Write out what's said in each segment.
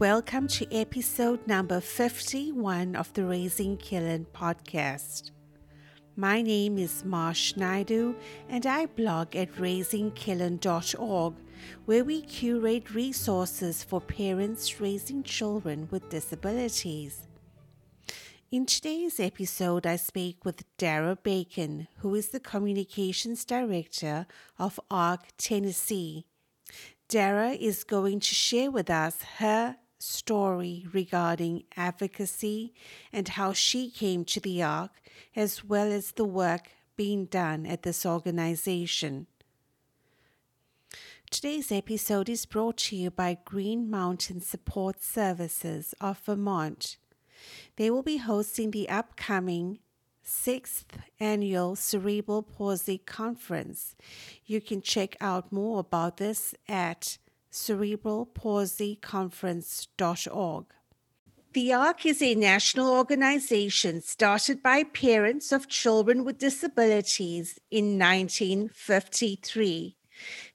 Welcome to episode number 51 of the Raising Killen podcast. My name is Marsh Naidu, and I blog at raisingkillen.org, where we curate resources for parents raising children with disabilities. In today's episode, I speak with Dara Bacon, who is the Communications Director of ARC Tennessee. Dara is going to share with us her story regarding advocacy and how she came to the ARC, as well as the work being done at this organization. Today's episode is brought to you by Green Mountain Support Services of Vermont. They will be hosting the upcoming sixth annual Cerebral Palsy Conference. You can check out more about this at cerebralpalsyconference.org. The ARC is a national organization started by parents of children with disabilities in 1953.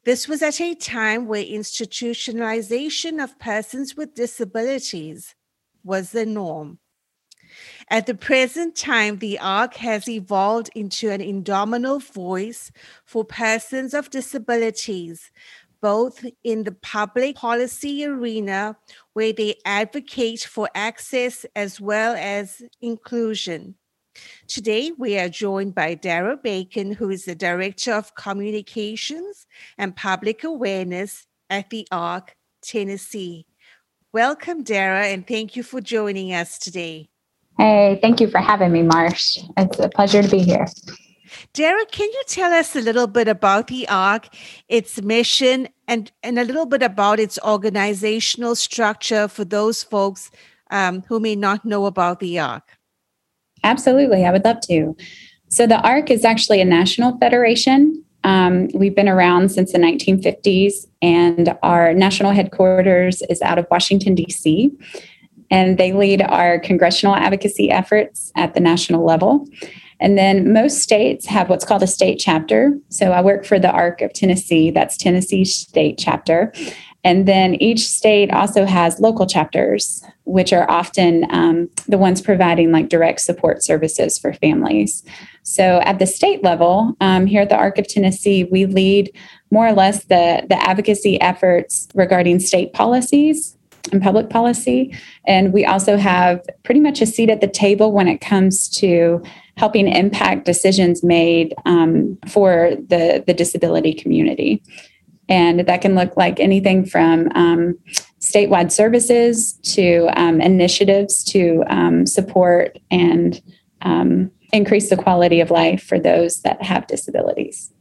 This was at a time where institutionalization of persons with disabilities was the norm. At the present time, the ARC has evolved into an indomitable voice for persons of disabilities, both in the public policy arena, where they advocate for access as well as inclusion. Today, we are joined by Dara Bacon, who is the Director of Communications and Public Awareness at the ARC Tennessee. Welcome, Dara, and thank you for joining us today. Hey, thank you for having me, Marsh. It's a pleasure to be here. Dara, can you tell us a little bit about the ARC, its mission, and, and a little bit about its organizational structure for those folks um, who may not know about the ARC? Absolutely, I would love to. So, the ARC is actually a national federation. Um, we've been around since the 1950s, and our national headquarters is out of Washington, D.C and they lead our congressional advocacy efforts at the national level. And then most states have what's called a state chapter. So I work for the ARC of Tennessee, that's Tennessee State Chapter. And then each state also has local chapters, which are often um, the ones providing like direct support services for families. So at the state level, um, here at the ARC of Tennessee, we lead more or less the, the advocacy efforts regarding state policies and public policy. And we also have pretty much a seat at the table when it comes to helping impact decisions made um, for the, the disability community. And that can look like anything from um, statewide services to um, initiatives to um, support and um, increase the quality of life for those that have disabilities.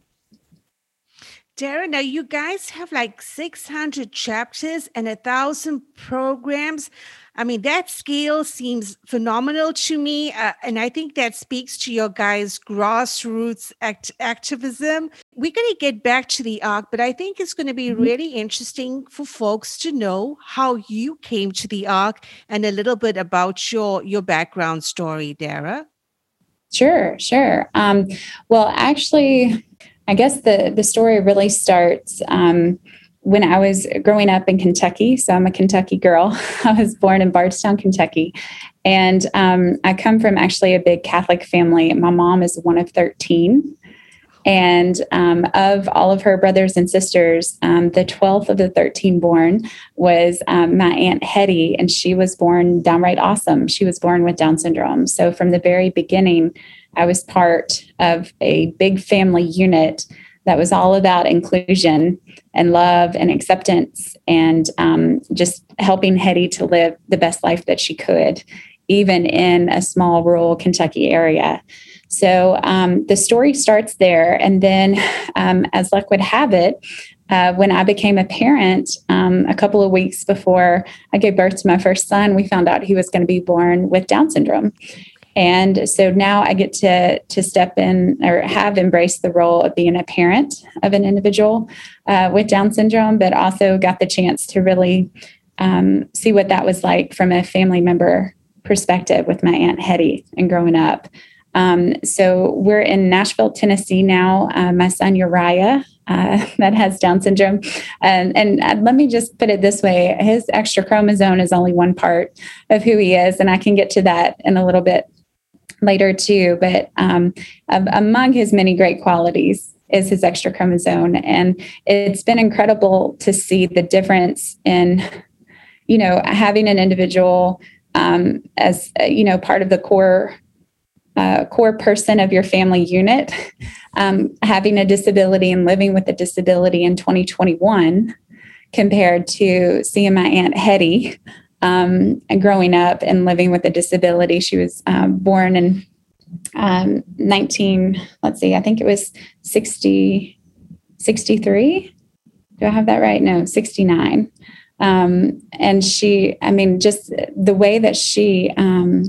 Dara, now you guys have like 600 chapters and a thousand programs. I mean, that scale seems phenomenal to me. Uh, and I think that speaks to your guys' grassroots act- activism. We're going to get back to the ARC, but I think it's going to be mm-hmm. really interesting for folks to know how you came to the ARC and a little bit about your, your background story, Dara. Sure, sure. Um, well, actually, I guess the the story really starts um, when I was growing up in Kentucky. So I'm a Kentucky girl. I was born in Bardstown, Kentucky, and um, I come from actually a big Catholic family. My mom is one of thirteen. And um, of all of her brothers and sisters, um, the 12th of the 13 born was um, my Aunt Hetty, and she was born downright awesome. She was born with Down syndrome. So from the very beginning, I was part of a big family unit that was all about inclusion and love and acceptance and um, just helping Hetty to live the best life that she could, even in a small rural Kentucky area. So um, the story starts there. And then, um, as luck would have it, uh, when I became a parent, um, a couple of weeks before I gave birth to my first son, we found out he was going to be born with Down syndrome. And so now I get to to step in or have embraced the role of being a parent of an individual uh, with Down syndrome, but also got the chance to really um, see what that was like from a family member perspective with my aunt Hetty and growing up. Um, so we're in Nashville, Tennessee now. Uh, my son Uriah uh, that has Down syndrome. And, and uh, let me just put it this way his extra chromosome is only one part of who he is. And I can get to that in a little bit later too. But um, among his many great qualities is his extra chromosome. And it's been incredible to see the difference in, you know, having an individual um, as, you know, part of the core uh, core person of your family unit um, having a disability and living with a disability in 2021 compared to seeing my aunt hetty um, growing up and living with a disability she was um, born in um, 19, let's see, I think it was 60, 63. Do I have that right? No, 69. Um, and she, I mean, just the way that she, um,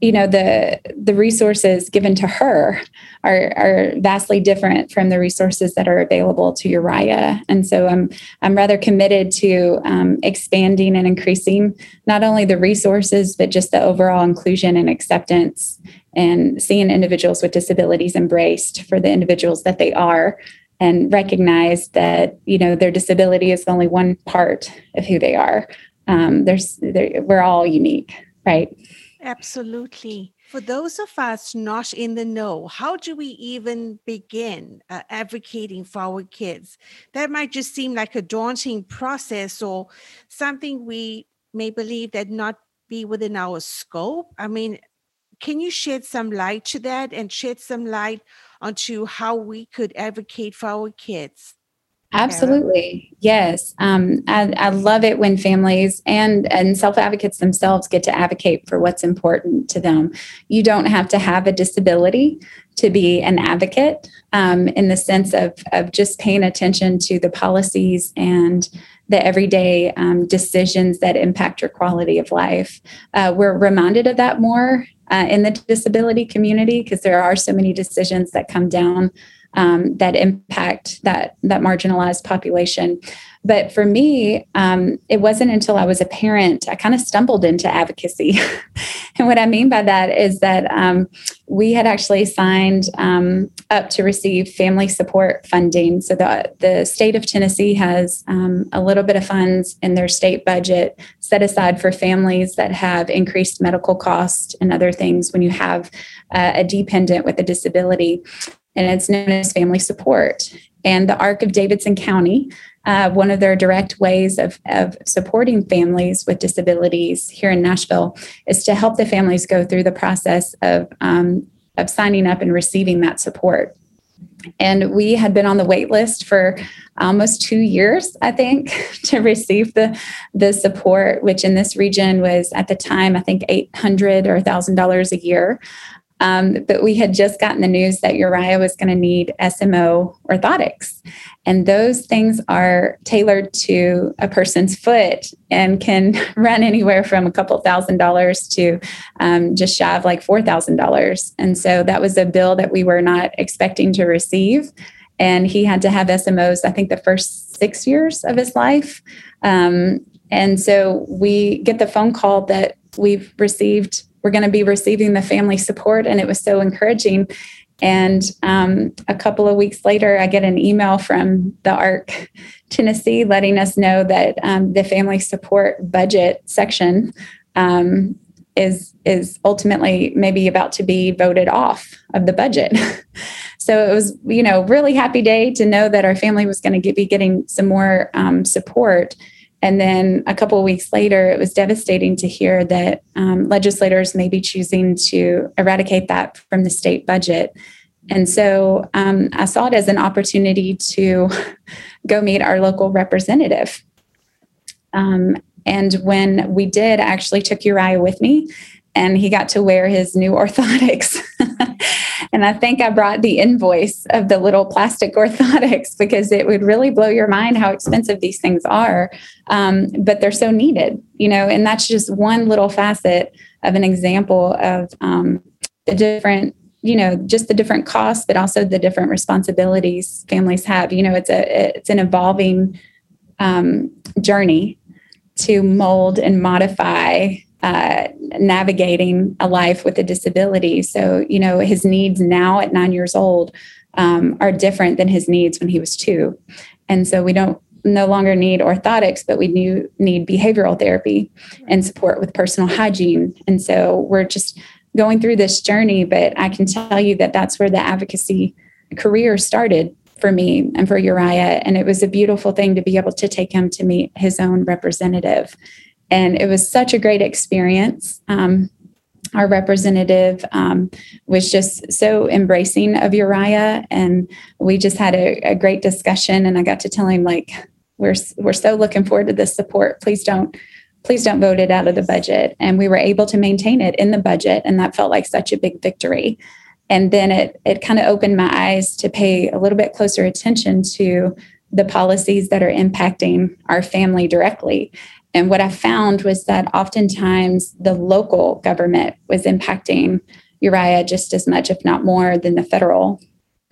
you know the the resources given to her are are vastly different from the resources that are available to Uriah, and so I'm I'm rather committed to um, expanding and increasing not only the resources but just the overall inclusion and acceptance and seeing individuals with disabilities embraced for the individuals that they are and recognize that you know their disability is only one part of who they are. Um, there's we're all unique right absolutely. For those of us not in the know how do we even begin uh, advocating for our kids? That might just seem like a daunting process or something we may believe that not be within our scope. I mean can you shed some light to that and shed some light onto how we could advocate for our kids? Absolutely. Yes. Um, I, I, love it when families and, and self advocates themselves get to advocate for what's important to them. You don't have to have a disability to be an advocate um, in the sense of, of just paying attention to the policies and the everyday um, decisions that impact your quality of life. Uh, we're reminded of that more uh, in the disability community because there are so many decisions that come down um, that impact that that marginalized population. But for me, um, it wasn't until I was a parent I kind of stumbled into advocacy. and what I mean by that is that um, we had actually signed um, up to receive family support funding. So the the state of Tennessee has um, a little bit of funds in their state budget set aside for families that have increased medical costs and other things when you have uh, a dependent with a disability and it's known as family support. And the ARC of Davidson County, uh, one of their direct ways of, of supporting families with disabilities here in Nashville is to help the families go through the process of, um, of signing up and receiving that support. And we had been on the wait list for almost two years, I think, to receive the, the support, which in this region was at the time, I think, 800 or $1,000 a year. Um, but we had just gotten the news that Uriah was going to need SMO orthotics. And those things are tailored to a person's foot and can run anywhere from a couple thousand dollars to um, just shy of like $4,000. And so that was a bill that we were not expecting to receive. And he had to have SMOs, I think, the first six years of his life. Um, and so we get the phone call that we've received we're going to be receiving the family support. And it was so encouraging. And um, a couple of weeks later, I get an email from the ARC Tennessee letting us know that um, the family support budget section um, is is ultimately maybe about to be voted off of the budget. so it was, you know, really happy day to know that our family was going to be getting some more um, support. And then a couple of weeks later, it was devastating to hear that um, legislators may be choosing to eradicate that from the state budget. And so um, I saw it as an opportunity to go meet our local representative. Um, and when we did, I actually took Uriah with me and he got to wear his new orthotics. and I think I brought the invoice of the little plastic orthotics because it would really blow your mind how expensive these things are. Um, but they're so needed, you know, and that's just one little facet of an example of um, the different you know just the different costs but also the different responsibilities families have you know it's a it's an evolving um, journey to mold and modify uh, navigating a life with a disability. So, you know, his needs now at nine years old um, are different than his needs when he was two. And so we don't no longer need orthotics, but we do need behavioral therapy and support with personal hygiene. And so we're just going through this journey, but I can tell you that that's where the advocacy career started for me and for Uriah. And it was a beautiful thing to be able to take him to meet his own representative. And it was such a great experience. Um, our representative um, was just so embracing of Uriah, and we just had a, a, great discussion. And I got to tell him like, "We're we're so looking forward to this support. Please don't." Please don't vote it out of the budget. And we were able to maintain it in the budget. And that felt like such a big victory and then it it kind of opened my eyes to pay a little bit closer attention to the policies that are impacting our family directly and what i found was that oftentimes the local government was impacting uriah just as much if not more than the federal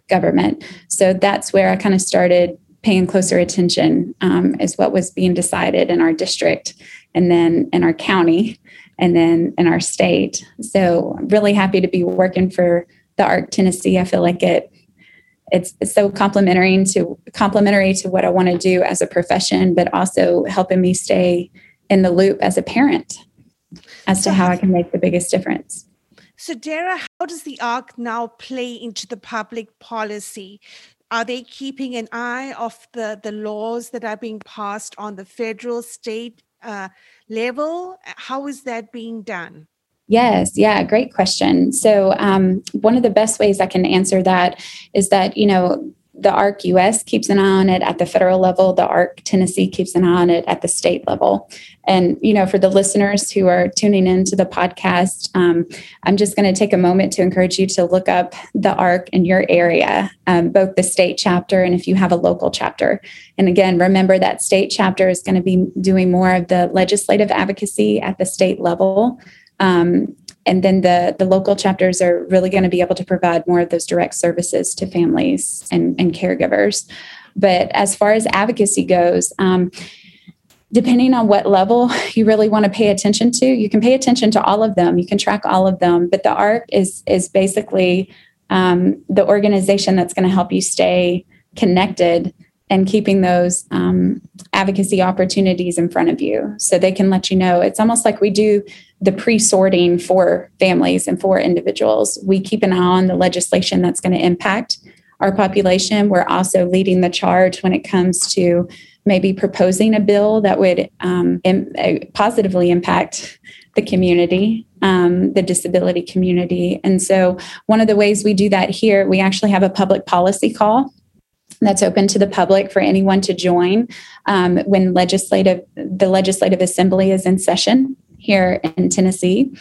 government so that's where i kind of started paying closer attention um, is what was being decided in our district and then in our county and then in our state so I'm really happy to be working for the ARC Tennessee. I feel like it it's, so complementary to complementary to what I want to do as a profession, but also helping me stay in the loop as a parent as to how I can make the biggest difference. So, Dara, how does the ARC now play into the public policy? Are they keeping an eye of the, the laws that are being passed on the federal, state uh, level? How is that being done? Yes, yeah, great question. So, um, one of the best ways I can answer that is that, you know, the ARC US keeps an eye on it at the federal level, the ARC Tennessee keeps an eye on it at the state level. And, you know, for the listeners who are tuning into the podcast, um, I'm just going to take a moment to encourage you to look up the ARC in your area, um, both the state chapter and if you have a local chapter. And again, remember that state chapter is going to be doing more of the legislative advocacy at the state level. Um, and then the, the local chapters are really going to be able to provide more of those direct services to families and, and caregivers. But as far as advocacy goes, um, depending on what level you really want to pay attention to, you can pay attention to all of them. You can track all of them. But the ARC is is basically um, the organization that's going to help you stay connected and keeping those um, advocacy opportunities in front of you so they can let you know. It's almost like we do the pre sorting for families and for individuals. We keep an eye on the legislation that's going to impact our population. We're also leading the charge when it comes to maybe proposing a bill that would um, Im- uh, positively impact the community, um, the disability community. And so, one of the ways we do that here, we actually have a public policy call that's open to the public for anyone to join um, when legislative the legislative assembly is in session here in Tennessee.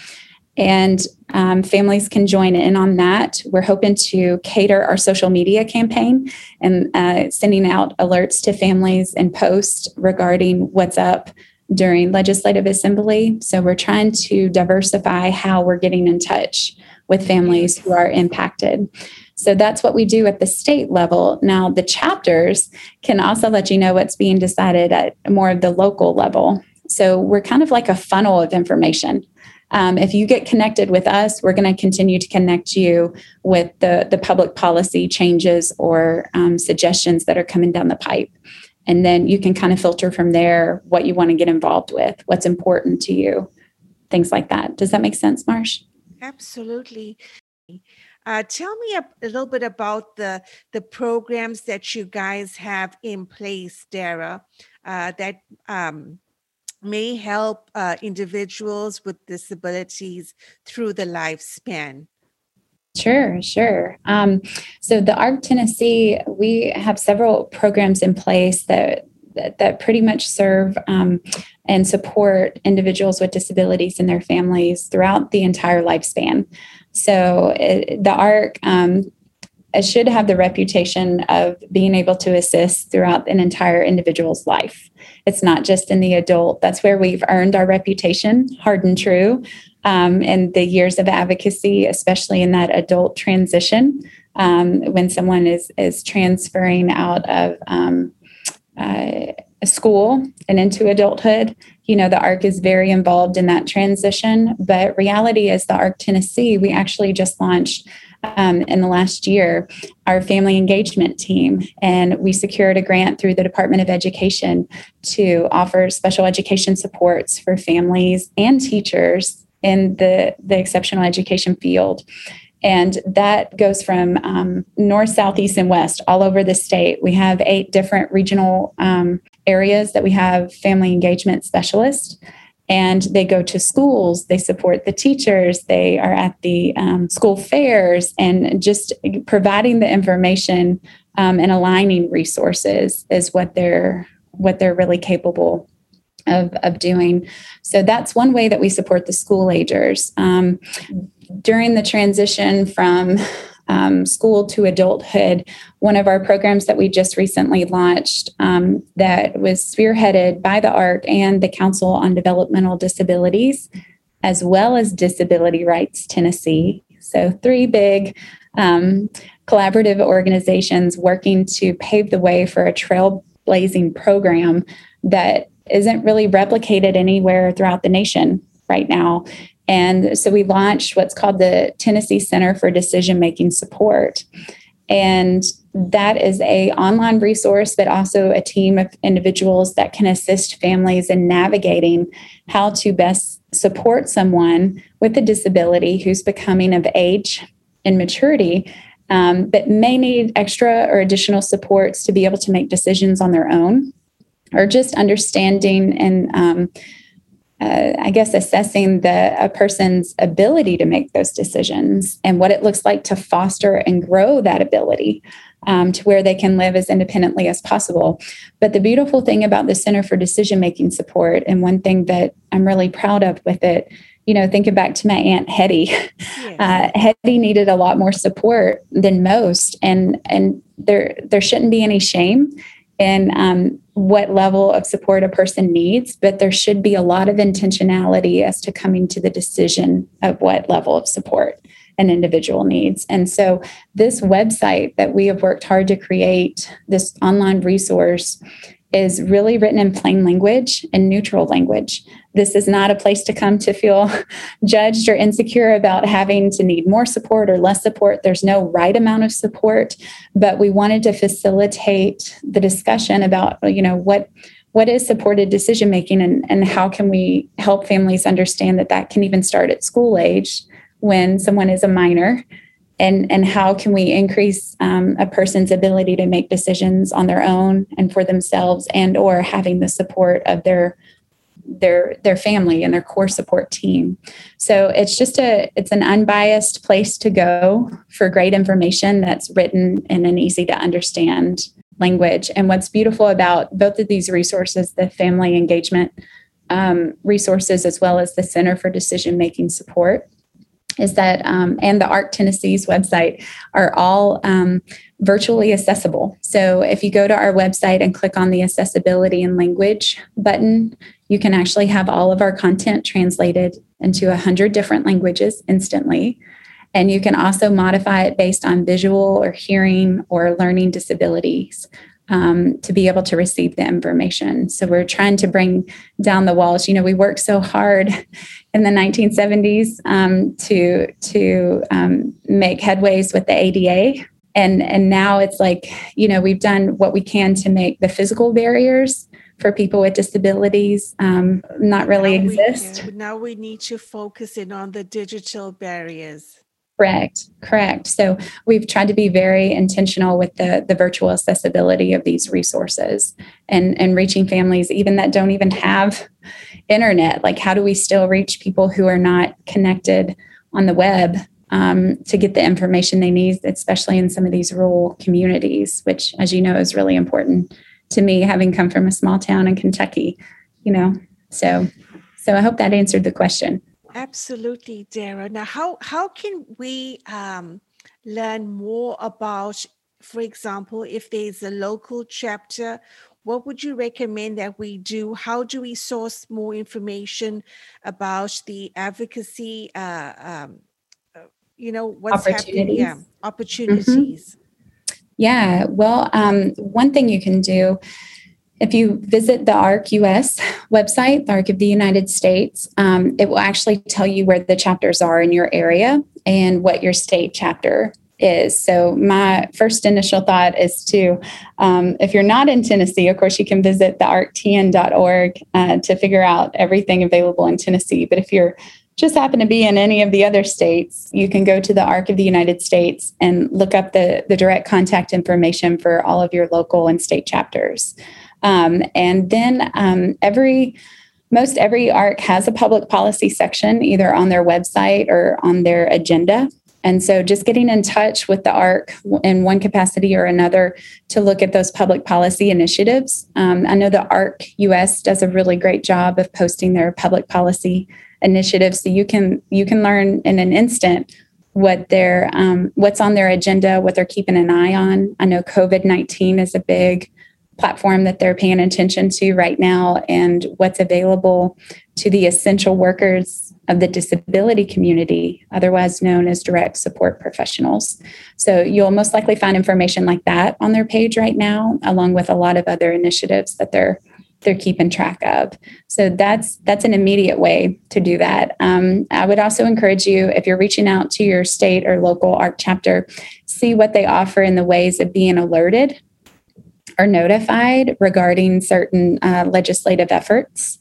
And um, families can join in on that. We're hoping to cater our social media campaign and uh, sending out alerts to families and posts regarding what's up during legislative assembly. So we're trying to diversify how we're getting in touch with families who are impacted. So that's what we do at the state level. Now, the chapters can also let you know what's being decided at more of the local level. So we're kind of like a funnel of information. Um, if you get connected with us, we're going to continue to connect you with the, the public policy changes or um, suggestions that are coming down the pipe. And then you can kind of filter from there what you want to get involved with, what's important to you, things like that. Does that make sense, Marsh? Absolutely. Uh, tell me a, a, little bit about the the programs that you guys have in place, Dara, uh, that um, may help uh, individuals with disabilities through the lifespan? Sure, sure. Um, so the ARC Tennessee, we have several programs in place that that, that pretty much serve um, and support individuals with disabilities and their families throughout the entire lifespan. So it, the ARC um, should have the reputation of being able to assist throughout an entire individual's life. It's not just in the adult. That's where we've earned our reputation, hard and true, um, and the years of advocacy, especially in that adult transition, um, when someone is is transferring out of um, uh, school and into adulthood. You know, the ARC is very involved in that transition. But reality is, the ARC Tennessee, we actually just launched um, in the last year our family engagement team, and we secured a grant through the Department of Education to offer special education supports for families and teachers in the, the exceptional education field. And that goes from um, north, south, east, and west all over the state. We have eight different regional um, areas that we have family engagement specialists. And they go to schools, they support the teachers, they are at the um, school fairs, and just providing the information um, and aligning resources is what they're what they're really capable of, of doing. So that's one way that we support the school agers. Um, during the transition from um, school to adulthood, one of our programs that we just recently launched um, that was spearheaded by the ARC and the Council on Developmental Disabilities, as well as Disability Rights Tennessee. So, three big um, collaborative organizations working to pave the way for a trailblazing program that isn't really replicated anywhere throughout the nation right now. And so we launched what's called the Tennessee Center for Decision Making Support. And that is a online resource but also a team of individuals that can assist families in navigating how to best support someone with a disability who's becoming of age and maturity um, but may need extra or additional supports to be able to make decisions on their own or just understanding and um, uh, I guess assessing the a person's ability to make those decisions and what it looks like to foster and grow that ability um, to where they can live as independently as possible. But the beautiful thing about the Center for Decision Making Support, and one thing that I'm really proud of with it, you know, thinking back to my aunt Hetty, yes. uh, Hetty needed a lot more support than most, and and there there shouldn't be any shame in um, what level of support a person needs, but there should be a lot of intentionality as to coming to the decision of what level of support an individual needs. And so, this website that we have worked hard to create, this online resource, is really written in plain language and neutral language. This is not a place to come to feel judged or insecure about having to need more support or less support. There's no right amount of support, but we wanted to facilitate the discussion about, you know, what what is supported decision making and, and how can we help families understand that that can even start at school age when someone is a minor and and how can we increase um, a person's ability to make decisions on their own and for themselves and or having the support of their their their family and their core support team. So it's just a it's an unbiased place to go for great information that's written in an easy to understand language. And what's beautiful about both of these resources the family engagement um, resources as well as the center for decision making support is that um, and the ARC Tennessee's website are all um, virtually accessible. So if you go to our website and click on the accessibility and language button, you can actually have all of our content translated into a hundred different languages instantly. And you can also modify it based on visual or hearing or learning disabilities um, to be able to receive the information. So we're trying to bring down the walls. You know, we worked so hard in the 1970s um, to to um, make headways with the ADA, and and now it's like you know we've done what we can to make the physical barriers for people with disabilities um, not really now exist. We, now we need to focus in on the digital barriers. Correct, correct. So we've tried to be very intentional with the, the virtual accessibility of these resources and, and reaching families even that don't even have internet. Like how do we still reach people who are not connected on the web um, to get the information they need, especially in some of these rural communities, which as you know is really important to me, having come from a small town in Kentucky, you know. So so I hope that answered the question. Absolutely, Dara. Now, how how can we um, learn more about, for example, if there's a local chapter? What would you recommend that we do? How do we source more information about the advocacy? Uh, um, uh, you know what's happening. Yeah, opportunities. Mm-hmm. Yeah. Well, um, one thing you can do if you visit the ARC US website, the ARC of the United States, um, it will actually tell you where the chapters are in your area and what your state chapter is. So, my first initial thought is to, um, if you're not in Tennessee, of course, you can visit the arctn.org uh, to figure out everything available in Tennessee. But if you're just happen to be in any of the other states, you can go to the ARC of the United States and look up the, the direct contact information for all of your local and state chapters. Um, and then um, every most every ARC has a public policy section either on their website or on their agenda. And so just getting in touch with the ARC in one capacity or another to look at those public policy initiatives. Um, I know the ARC US does a really great job of posting their public policy initiatives so you can you can learn in an instant what they're um, what's on their agenda what they're keeping an eye on i know covid-19 is a big platform that they're paying attention to right now and what's available to the essential workers of the disability community, otherwise known as direct support professionals. So you'll most likely find information like that on their page right now, along with a lot of other initiatives that they're they're keeping track of. So that's that's an immediate way to do that. Um, I would also encourage you if you're reaching out to your state or local ARC chapter, see what they offer in the ways of being alerted or notified regarding certain uh, legislative efforts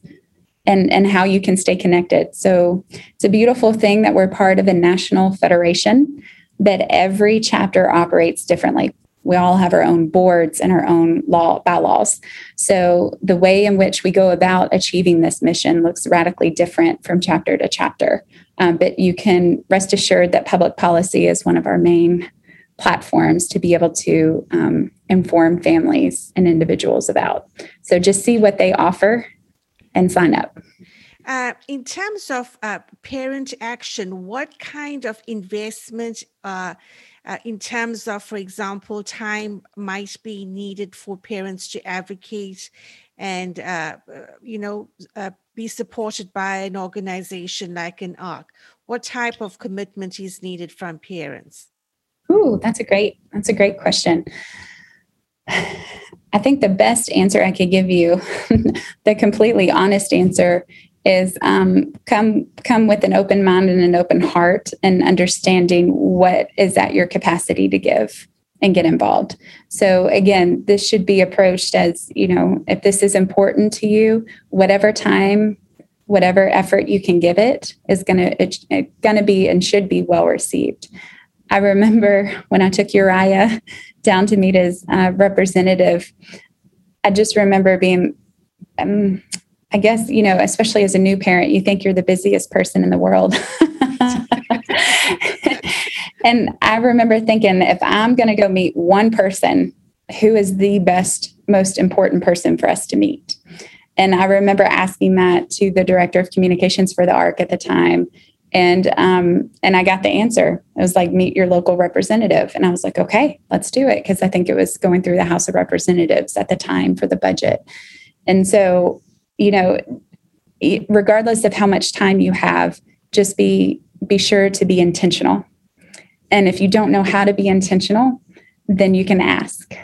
and, and how you can stay connected. So it's a beautiful thing that we're part of a national federation that every chapter operates differently we all have our own boards and our own law bylaws. So the way in which we go about achieving this mission looks radically different from chapter to chapter. Um, but you can rest assured that public policy is one of our main platforms to be able to um, inform families and individuals about. So just see what they offer and sign up. Uh, in terms of uh, parent action, what kind of investment uh, uh, in terms of, for example, time might be needed for parents to advocate and, uh, uh you know, be supported by an organization like an ARC? What type of commitment is needed from parents? Ooh, that's a great, that's a great question. I think the best answer I could give you, the completely honest answer, is um, come come with an open mind and an open heart and understanding what is at your capacity to give and get involved so again this should be approached as you know if this is important to you whatever time whatever effort you can give it is going to going to be and should be well received i remember when i took uriah down to meet his uh, representative i just remember being um, I guess, you know, especially as a new parent, you think you're the busiest person in the world. and I remember thinking, if I'm going to go meet one person, who is the best, most important person for us to meet? And I remember asking that to the director of communications for the ARC at the time. And um, and I got the answer. It was like meet your local representative, and I was like, okay, let's do it because I think it was going through the House of Representatives at the time for the budget. And so you know, regardless of how much time you have, just be be sure to be intentional. And if you don't know how to be intentional, then you can ask.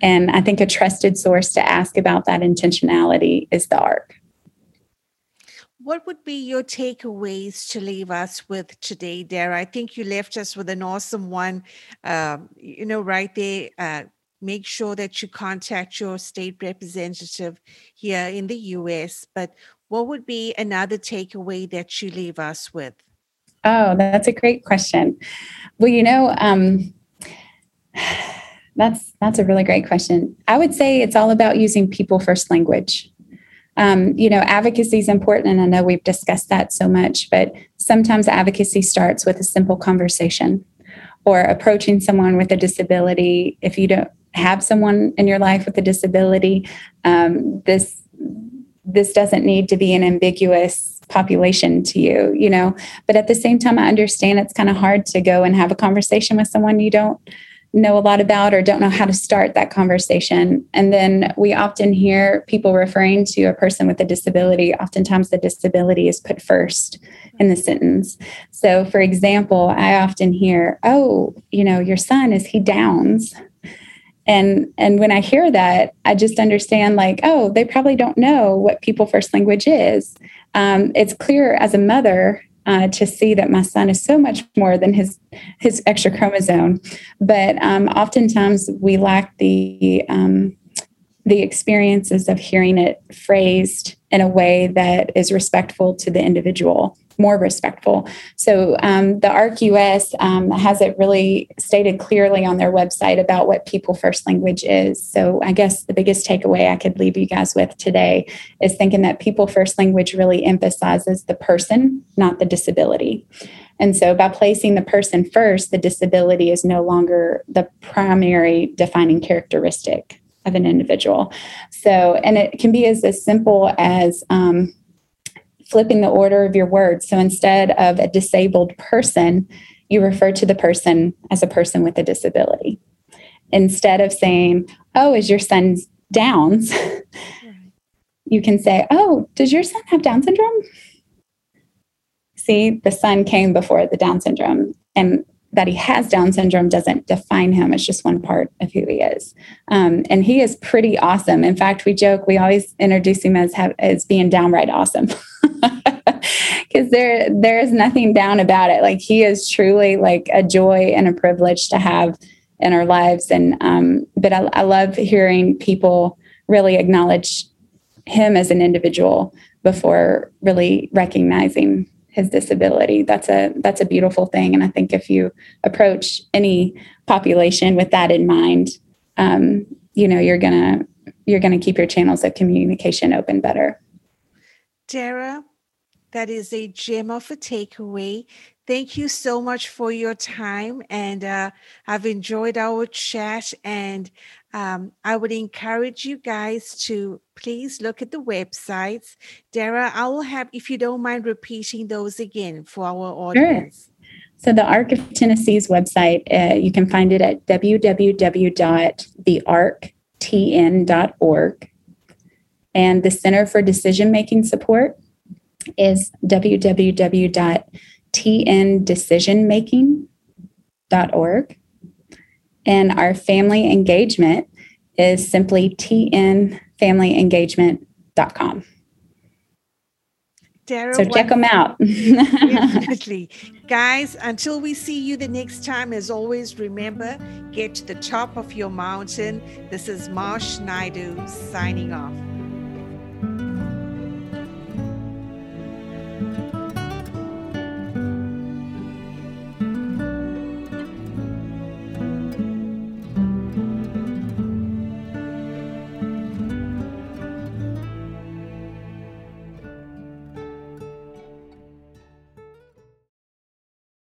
And I think a trusted source to ask about that intentionality is the ARC. What would be your takeaways to leave us with today, Dara? I think you left us with an awesome one. Um, you know, right there, uh, make sure that you contact your state representative here in the US. But what would be another takeaway that you leave us with? Oh, that's a great question. Well, you know, um, that's that's a really great question. I would say it's all about using people first language. Um, you know, advocacy is important, and I know we've discussed that so much, but sometimes advocacy starts with a simple conversation or approaching someone with a disability. If you don't have someone in your life with a disability, um, this this doesn't need to be an ambiguous population to you, you know. But at the same time, I understand it's kind of hard to go and have a conversation with someone you don't know a lot about or don't know how to start that conversation. And then we often hear people referring to a person with a disability. Oftentimes, the disability is put first in the sentence. So, for example, I often hear, Oh, you know, your son, is he Downs? and and when i hear that i just understand like oh they probably don't know what people first language is um, it's clear as a mother uh, to see that my son is so much more than his his extra chromosome. But um, oftentimes we lack the um, the experiences of hearing it phrased in a way that is respectful to the individual more respectful. So um, the ARC US um, has it really stated clearly on their website about what people first language is. So I guess the biggest takeaway I could leave you guys with today is thinking that people first language really emphasizes the person, not the disability. And so by placing the person first, the disability is no longer the primary defining characteristic of an individual. So, and it can be as, as simple as um, flipping the order of your words. So instead of a disabled person, you refer to the person as a person with a disability. Instead of saying, Oh, is your son's Downs? you can say, Oh, does your son have Down syndrome? See, the son came before the Down syndrome. And that he has Down syndrome doesn't define him. It's just one part of who he is. Um, and he is pretty awesome. In fact, we joke, we always introduce him as, have, as being downright awesome. Because there, there is nothing down about it. Like he is truly like a joy and a privilege to have in our lives. And, um, but I, I love hearing people really acknowledge him as an individual before really recognizing his disability that's a that's a beautiful thing and i think if you approach any population with that in mind um, you know you're gonna you're gonna keep your channels of communication open better Dara, that is a gem of a takeaway. Thank you so much for your time. And uh, I've enjoyed our chat. And um, I would encourage you guys to please look at the websites. Dara, I will have, if you don't mind repeating those again for our audience. Sure. So the ARC of Tennessee's website, uh, you can find it at www.thearctn.org. And the Center for Decision Making Support is www.tndecisionmaking.org. And our family engagement is simply tnfamilyengagement.com. Dara, so check them out. definitely. Guys, until we see you the next time, as always, remember get to the top of your mountain. This is Marsh Naidu signing off.